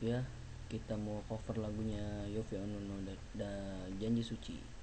ya kita mau cover lagunya Yovie Onono dan Janji Suci.